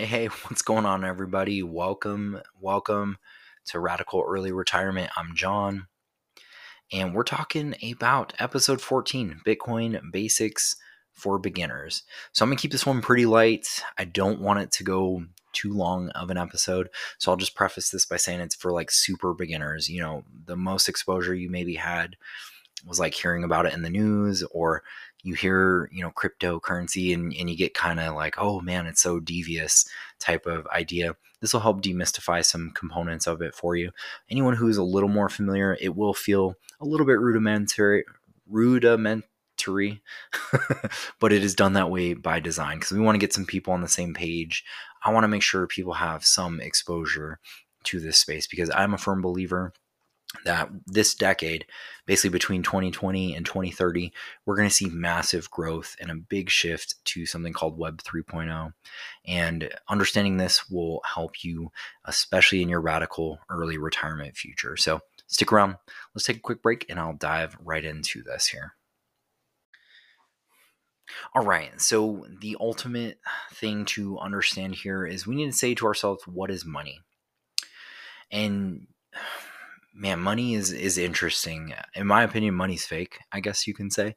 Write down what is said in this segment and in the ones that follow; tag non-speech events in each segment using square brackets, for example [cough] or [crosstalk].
Hey, [laughs] what's going on, everybody? Welcome, welcome to Radical Early Retirement. I'm John, and we're talking about episode 14 Bitcoin Basics for Beginners. So, I'm gonna keep this one pretty light. I don't want it to go too long of an episode. So, I'll just preface this by saying it's for like super beginners. You know, the most exposure you maybe had was like hearing about it in the news or you hear you know cryptocurrency and, and you get kind of like oh man it's so devious type of idea this will help demystify some components of it for you. Anyone who's a little more familiar it will feel a little bit rudimentary rudimentary [laughs] but it is done that way by design because we want to get some people on the same page. I want to make sure people have some exposure to this space because i'm a firm believer that this decade, basically between 2020 and 2030, we're going to see massive growth and a big shift to something called Web 3.0. And understanding this will help you, especially in your radical early retirement future. So stick around. Let's take a quick break and I'll dive right into this here. All right, so the ultimate thing to understand here is we need to say to ourselves, what is money? And man, money is is interesting. In my opinion, money's fake. I guess you can say.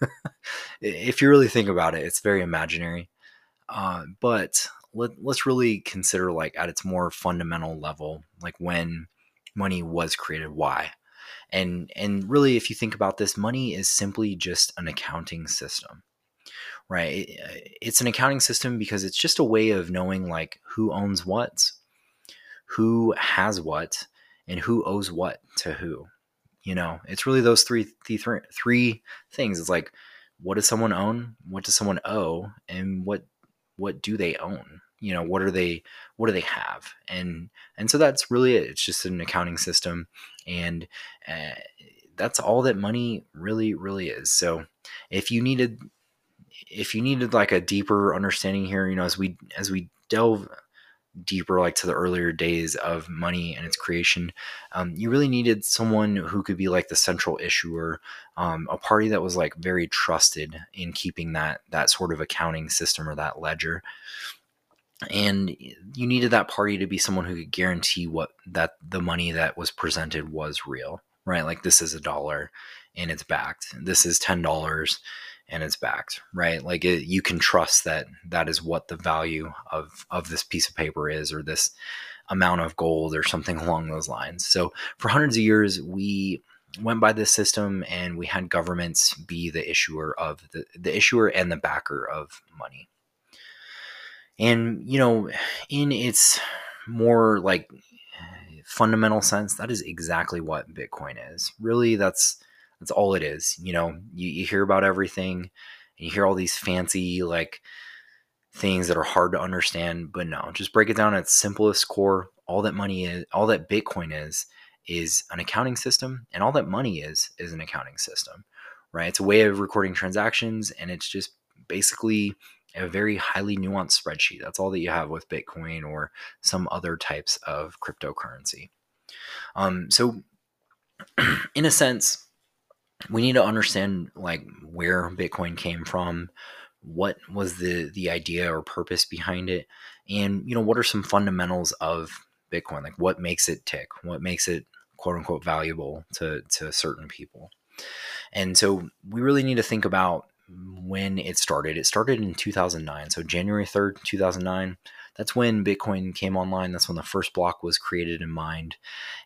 [laughs] if you really think about it, it's very imaginary. Uh, but let, let's really consider like at its more fundamental level, like when money was created, why, and and really, if you think about this, money is simply just an accounting system right? It's an accounting system because it's just a way of knowing like who owns what, who has what, and who owes what to who. You know, it's really those three, three, three things. It's like, what does someone own? What does someone owe? And what what do they own? You know, what are they? What do they have? And and so that's really it. It's just an accounting system, and uh, that's all that money really, really is. So if you needed if you needed like a deeper understanding here, you know, as we as we delve deeper like to the earlier days of money and its creation um, you really needed someone who could be like the central issuer um, a party that was like very trusted in keeping that that sort of accounting system or that ledger. And you needed that party to be someone who could guarantee what that the money that was presented was real right? Like this is a dollar and it's backed. This is ten dollars and it's backed, right? Like it, you can trust that that is what the value of of this piece of paper is, or this amount of gold, or something along those lines. So for hundreds of years, we went by this system, and we had governments be the issuer of the the issuer and the backer of money. And you know, in its more like fundamental sense, that is exactly what Bitcoin is. Really, that's that's all it is. You know, you, you hear about everything, you hear all these fancy like things that are hard to understand, but no, just break it down at simplest core. All that money is, all that Bitcoin is, is an accounting system, and all that money is is an accounting system, right? It's a way of recording transactions, and it's just basically a very highly nuanced spreadsheet. That's all that you have with Bitcoin or some other types of cryptocurrency. Um, so, [clears throat] in a sense, we need to understand like where Bitcoin came from, what was the the idea or purpose behind it, and you know what are some fundamentals of Bitcoin, like what makes it tick, what makes it quote unquote valuable to to certain people. And so we really need to think about when it started. It started in 2009, so January 3rd, 2009 that's when Bitcoin came online. That's when the first block was created in Mined.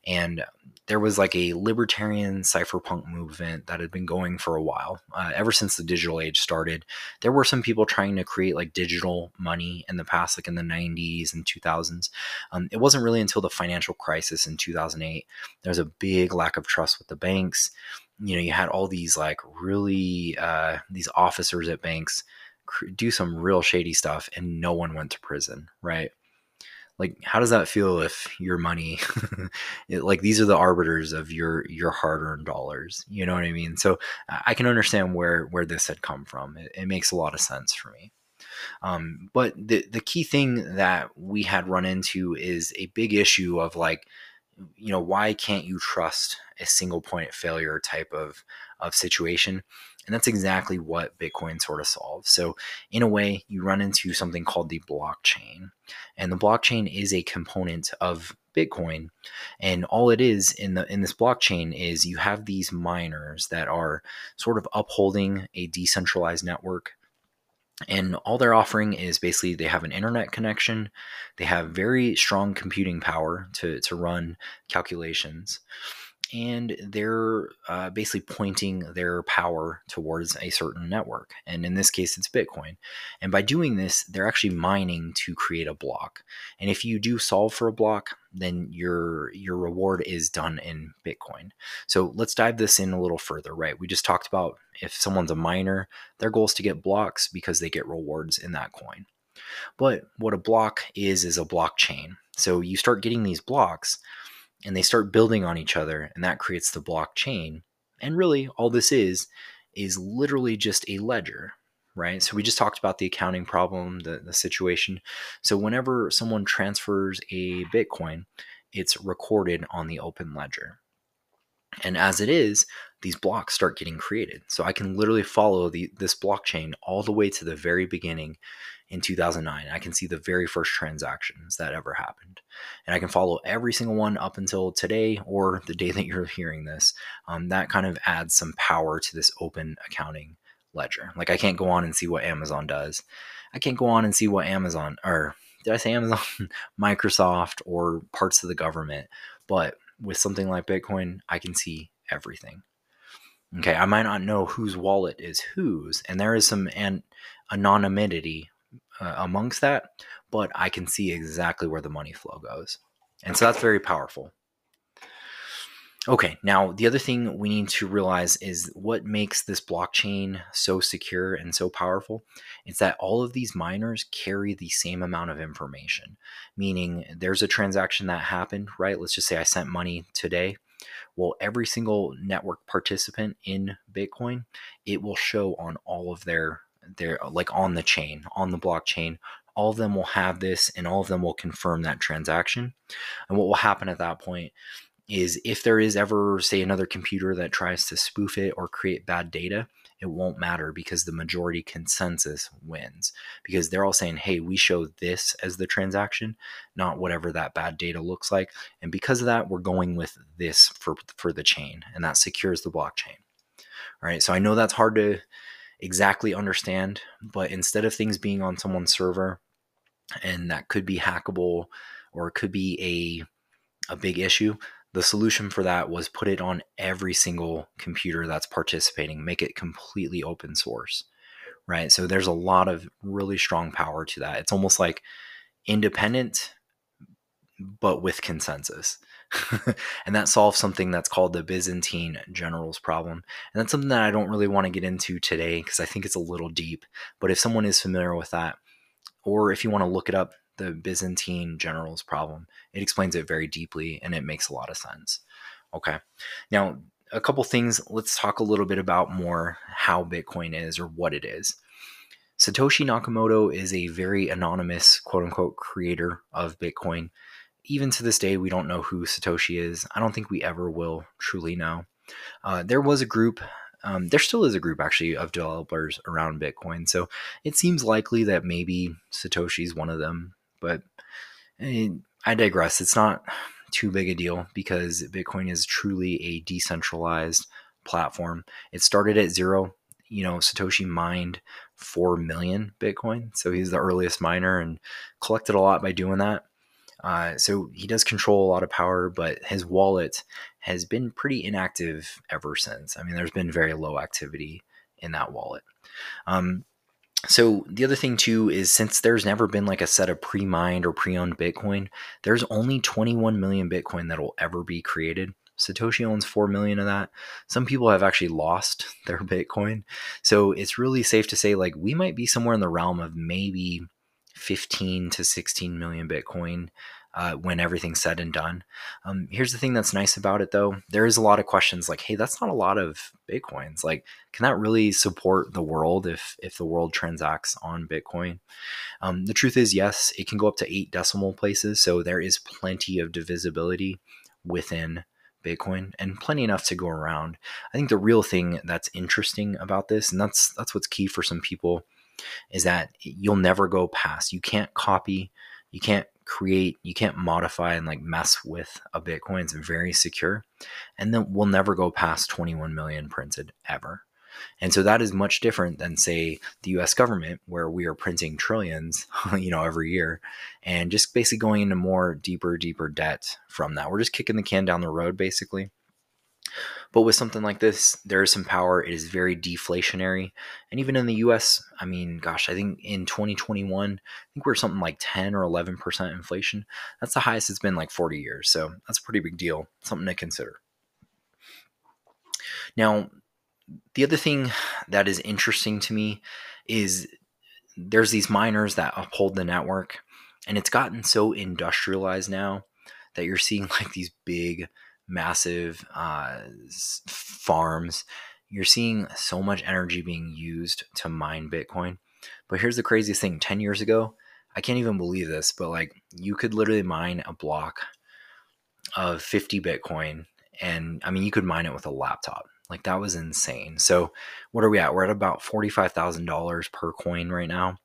And there was like a libertarian cypherpunk movement that had been going for a while. Uh, ever since the digital age started, there were some people trying to create like digital money in the past, like in the 90s and 2000s. Um, it wasn't really until the financial crisis in 2008, there was a big lack of trust with the banks. You know, you had all these like really, uh, these officers at banks do some real shady stuff and no one went to prison, right? Like how does that feel if your money [laughs] it, like these are the arbiters of your your hard-earned dollars, you know what I mean? So I can understand where where this had come from. It, it makes a lot of sense for me. Um, but the the key thing that we had run into is a big issue of like you know why can't you trust a single point failure type of of situation And that's exactly what Bitcoin sort of solves. So, in a way, you run into something called the blockchain. And the blockchain is a component of Bitcoin. And all it is in the in this blockchain is you have these miners that are sort of upholding a decentralized network and all they're offering is basically they have an internet connection they have very strong computing power to, to run calculations and they're uh, basically pointing their power towards a certain network. And in this case, it's Bitcoin. And by doing this, they're actually mining to create a block. And if you do solve for a block, then your your reward is done in Bitcoin. So let's dive this in a little further. Right? We just talked about if someone's a miner, their goal is to get blocks because they get rewards in that coin. But what a block is is a blockchain. So you start getting these blocks and they start building on each other and that creates the blockchain. And really all this is is literally just a ledger right? So we just talked about the accounting problem the, the situation. So whenever someone transfers a bitcoin it's recorded on the open ledger and as it is these blocks start getting created so i can literally follow the, this blockchain all the way to the very beginning in 2009. I can see the very first transactions that ever happened. And I can follow every single one up until today or the day that you're hearing this. Um, that kind of adds some power to this open accounting ledger. Like I can't go on and see what Amazon does. I can't go on and see what Amazon, or did I say Amazon, [laughs] Microsoft, or parts of the government. But with something like Bitcoin, I can see everything. Okay, I might not know whose wallet is whose, and there is some an- anonymity uh, amongst that, but I can see exactly where the money flow goes. And so that's very powerful. Okay, now the other thing we need to realize is what makes this blockchain so secure and so powerful. It's that all of these miners carry the same amount of information, meaning there's a transaction that happened, right? Let's just say I sent money today. Well, every single network participant in Bitcoin, it will show on all of their they're like on the chain, on the blockchain. All of them will have this and all of them will confirm that transaction. And what will happen at that point is if there is ever, say, another computer that tries to spoof it or create bad data, it won't matter because the majority consensus wins. Because they're all saying, hey, we show this as the transaction, not whatever that bad data looks like. And because of that, we're going with this for, for the chain, and that secures the blockchain. All right. So I know that's hard to exactly understand, but instead of things being on someone's server and that could be hackable or it could be a a big issue, the solution for that was put it on every single computer that's participating, make it completely open source. Right? So there's a lot of really strong power to that. It's almost like independent but with consensus. [laughs] and that solves something that's called the Byzantine generals problem. And that's something that I don't really want to get into today because I think it's a little deep. But if someone is familiar with that, or if you want to look it up, the Byzantine generals problem, it explains it very deeply and it makes a lot of sense. Okay. Now, a couple things, let's talk a little bit about more how Bitcoin is or what it is. Satoshi Nakamoto is a very anonymous, quote unquote, creator of Bitcoin even to this day, we don't know who Satoshi is. I don't think we ever will truly know. Uh, there was a group, um, there still is a group actually of developers around Bitcoin. So it seems likely that maybe Satoshi is one of them. But eh, I digress. It's not too big a deal because Bitcoin is truly a decentralized platform. It started at zero. You know, Satoshi mined 4 million Bitcoin. So he's the earliest miner and collected a lot by doing that. Uh, so he does control a lot of power, but his wallet has been pretty inactive ever since. I mean, there's been very low activity in that wallet. Um, so the other thing too is since there's never been like a set of pre-mined or pre-owned Bitcoin, there's only 21 million Bitcoin that will ever be created. Satoshi owns 4 million of that. Some people have actually lost [laughs] their Bitcoin. So it's really safe to say like we might be somewhere in the realm of maybe 15 to 16 million Bitcoin uh, when everything's said and done. Um, here's the thing that's nice about it though. There is a lot of questions like, hey, that's not a lot of Bitcoins. Like, can that really support the world if, if the world transacts on Bitcoin? Um, the truth is, yes, it can go up to eight decimal places. So there is plenty of divisibility within Bitcoin and plenty enough to go around. I think the real thing that's interesting about this, and that's that's what's key for some people, is that you'll never go past. You can't copy, you can't create, you can't modify and like mess with a Bitcoin. It's very secure. And then we'll never go past 21 million printed ever. And so that is much different than, say, the US government, where we are printing trillions, [laughs] you know, every year and just basically going into more deeper, deeper debt from that. We're just kicking the can down the road, basically. But with something like this, there is some power. It is very deflationary. And even in the US, I mean, gosh, I think in 2021, I think we're something like 10 or 11% inflation. That's the highest it's been like 40 years. So that's a pretty big deal, something to consider. Now, the other thing that is interesting to me is there's these miners that uphold the network and it's gotten so industrialized now that you're seeing like these big massive uh, farms you're seeing so much energy being used to mine bitcoin but here's the craziest thing 10 years ago i can't even believe this but like you could literally mine a block of 50 bitcoin and i mean you could mine it with a laptop like that was insane. So what are we at? We're at about $45,000 per coin right now.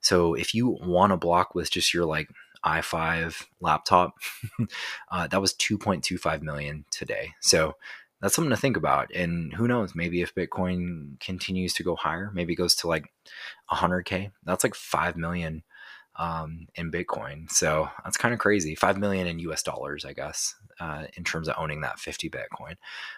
So if you want a block with just your like i5 laptop, [laughs] uh, that was 2.25 million today. So that's something to think about. And who knows, maybe if Bitcoin continues to go higher, maybe it goes to like 100K, that's like 5 million um, in Bitcoin. So that's kind of crazy. 5 million in US dollars, I guess, uh, in terms of owning that 50 Bitcoin.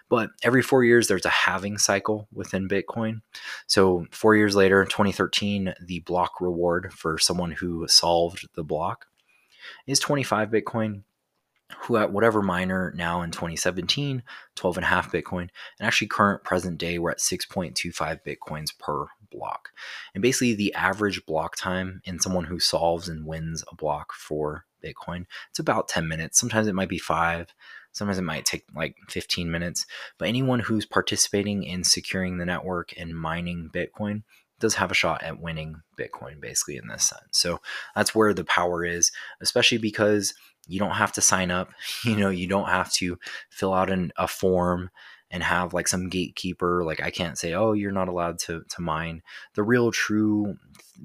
But every four years, there's a halving cycle within Bitcoin. So four years later, 2013, the block reward for someone who solved the block is 25 Bitcoin who at whatever miner now in 2017 12 and a half bitcoin and actually current present day we're at 6.25 bitcoins per block. And basically the average block time in someone who solves and wins a block for bitcoin it's about 10 minutes. Sometimes it might be five sometimes it might take like 15 minutes. But anyone who's participating in securing the network and mining bitcoin does have a shot at winning bitcoin basically in this sense. So that's where the power is especially because you don't have to sign up. [laughs] You know you don't have to fill out an, a form and have like some gatekeeper. Like i can't say oh you're not allowed to to mine. The real true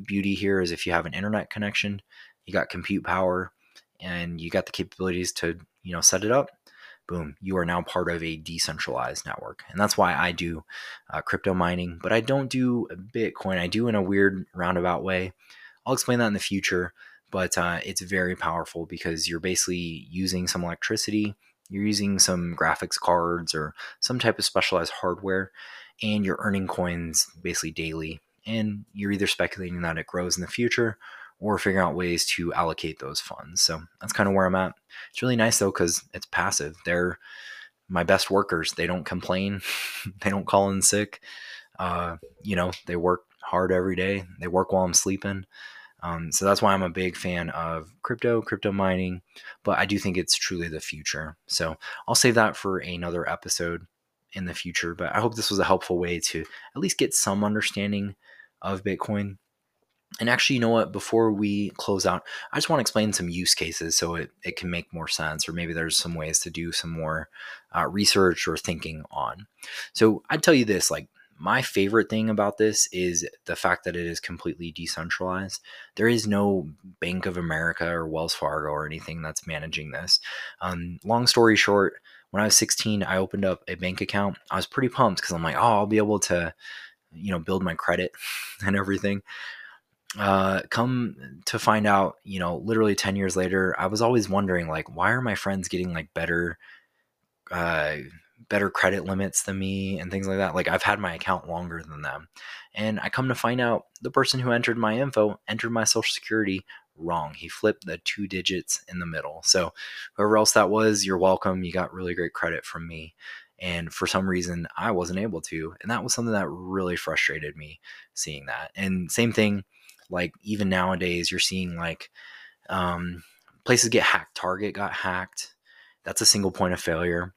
beauty here is if you have an internet connection you got compute power and you got the capabilities to you know set it up boom you are now part of a decentralized network. And that's why i do uh, crypto mining but i don't do bitcoin. I do in a weird roundabout way. I'll explain that in the future but uh, it's very powerful because you're basically using some electricity, you're using some graphics cards or some type of specialized hardware, and you're earning coins basically daily. And you're either speculating that it grows in the future or figuring out ways to allocate those funds. So that's kind of where I'm at. It's really nice though because it's passive. They're my best workers. They don't complain. [laughs] they don't call in sick. Uh, you know, they work hard every day. They work while I'm sleeping. Um, so that's why I'm a big fan of crypto, crypto mining, but I do think it's truly the future. So I'll save that for another episode in the future. But I hope this was a helpful way to at least get some understanding of Bitcoin. And actually, you know what? Before we close out, I just want to explain some use cases so it, it can make more sense, or maybe there's some ways to do some more uh, research or thinking on. So I'd tell you this like, my favorite thing about this is the fact that it is completely decentralized. There is no Bank of America or Wells Fargo or anything that's managing this. Um, long story short, when I was 16, I opened up a bank account. I was pretty pumped because I'm like, oh, I'll be able to, you know, build my credit [laughs] and everything. Uh, come to find out, you know, literally 10 years later, I was always wondering, like, why are my friends getting like better uh, better credit limits than me and things like that. Like I've had my account longer than them. And I come to find out the person who entered my info entered my social security wrong. He flipped the two digits in the middle. So whoever else that was, you're welcome. You got really great credit from me. And for some reason, I wasn't able to. And that was something that really frustrated me seeing that. And same thing, like even nowadays, you're seeing like um, places get hacked. Target got hacked. That's a single point of failure.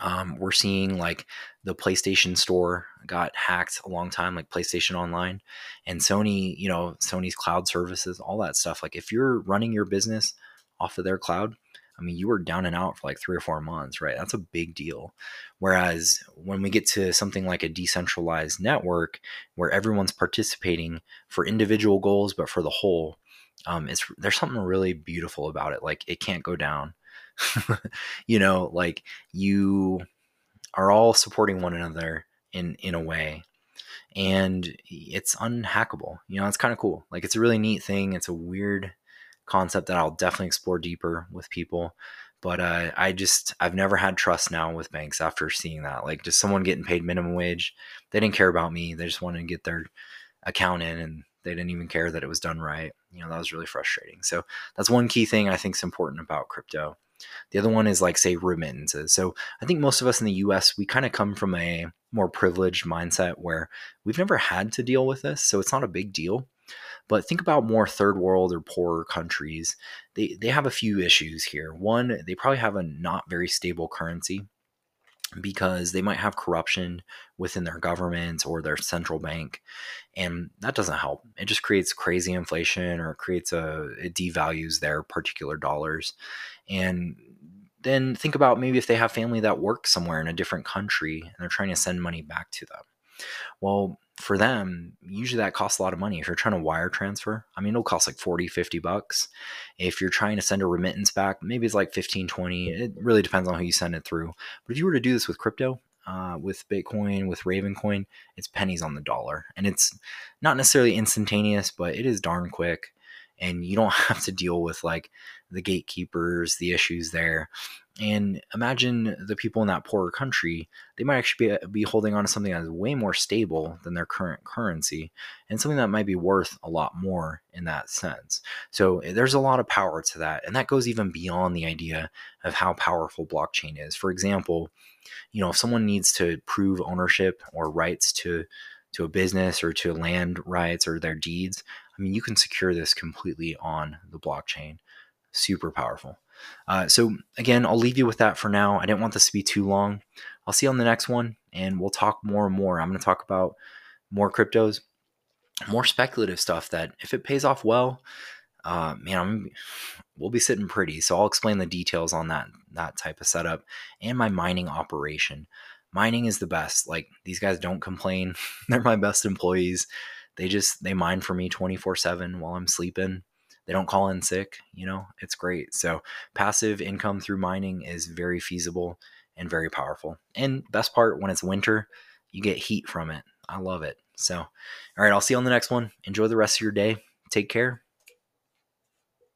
Um, we're seeing like the PlayStation Store got hacked a long time, like PlayStation Online, and Sony. You know, Sony's cloud services, all that stuff. Like if you're running your business off of their cloud, I mean, you were down and out for like three or four months, right? That's a big deal. Whereas when we get to something like a decentralized network where everyone's participating for individual goals, but for the whole, um, it's there's something really beautiful about it. Like it can't go down. [laughs] you know, like you are all supporting one another in in a way and it's unhackable you know it's kind of cool like it's a really neat thing it's a weird concept that i'll definitely explore deeper with people but uh, i just i've never had trust now with banks after seeing that like just someone getting paid minimum wage they didn't care about me they just wanted to get their account in and they didn't even care that it was done right you know that was really frustrating so that's one key thing i think is important about crypto the other one is like, say, remittances. So I think most of us in the US, we kind of come from a more privileged mindset where we've never had to deal with this. So it's not a big deal. But think about more third world or poorer countries. They, they have a few issues here. One, they probably have a not very stable currency because they might have corruption within their government or their central bank and that doesn't help it just creates crazy inflation or it creates a it devalues their particular dollars and then think about maybe if they have family that works somewhere in a different country and they're trying to send money back to them well for them usually that costs a lot of money. If you're trying to wire transfer i mean it'll cost like 40 50 bucks. If you're trying to send a remittance back maybe it's like 15 20 it really depends on who you send it through. But if you were to do this with crypto uh, with bitcoin with ravencoin it's pennies on the dollar. And it's not necessarily instantaneous but it is darn quick. And you don't [laughs] have to deal with like the gatekeepers the issues there and imagine the people in that poorer country, they might actually be, be holding on to something that is way more stable than their current currency and something that might be worth a lot more in that sense. So eh, there's a lot of power to that. And that goes even beyond the idea of how powerful blockchain is. For example, you know, if someone needs to prove ownership or rights to to a business or to land rights or their deeds, I mean, you can secure this completely on the blockchain. Super powerful. Uh, so again, I'll leave you with that for now. I didn't want this to be too long. I'll see you on the next one, and we'll talk more and more. I'm going to talk about more cryptos, more speculative stuff that if it pays off well, uh, man, I'm, we'll be sitting pretty. So I'll explain the details on that that type of setup and my mining operation. Mining is the best. Like these guys don't complain. [laughs] They're my best employees. They just they mine for me 24/7 while I'm sleeping they don't call in sick, you know, it's great. So passive income through mining is very feasible and very powerful. And best part, when it's winter, you get heat from it. I love it. So, all right, I'll see you on the next one. Enjoy the rest of your day. Take care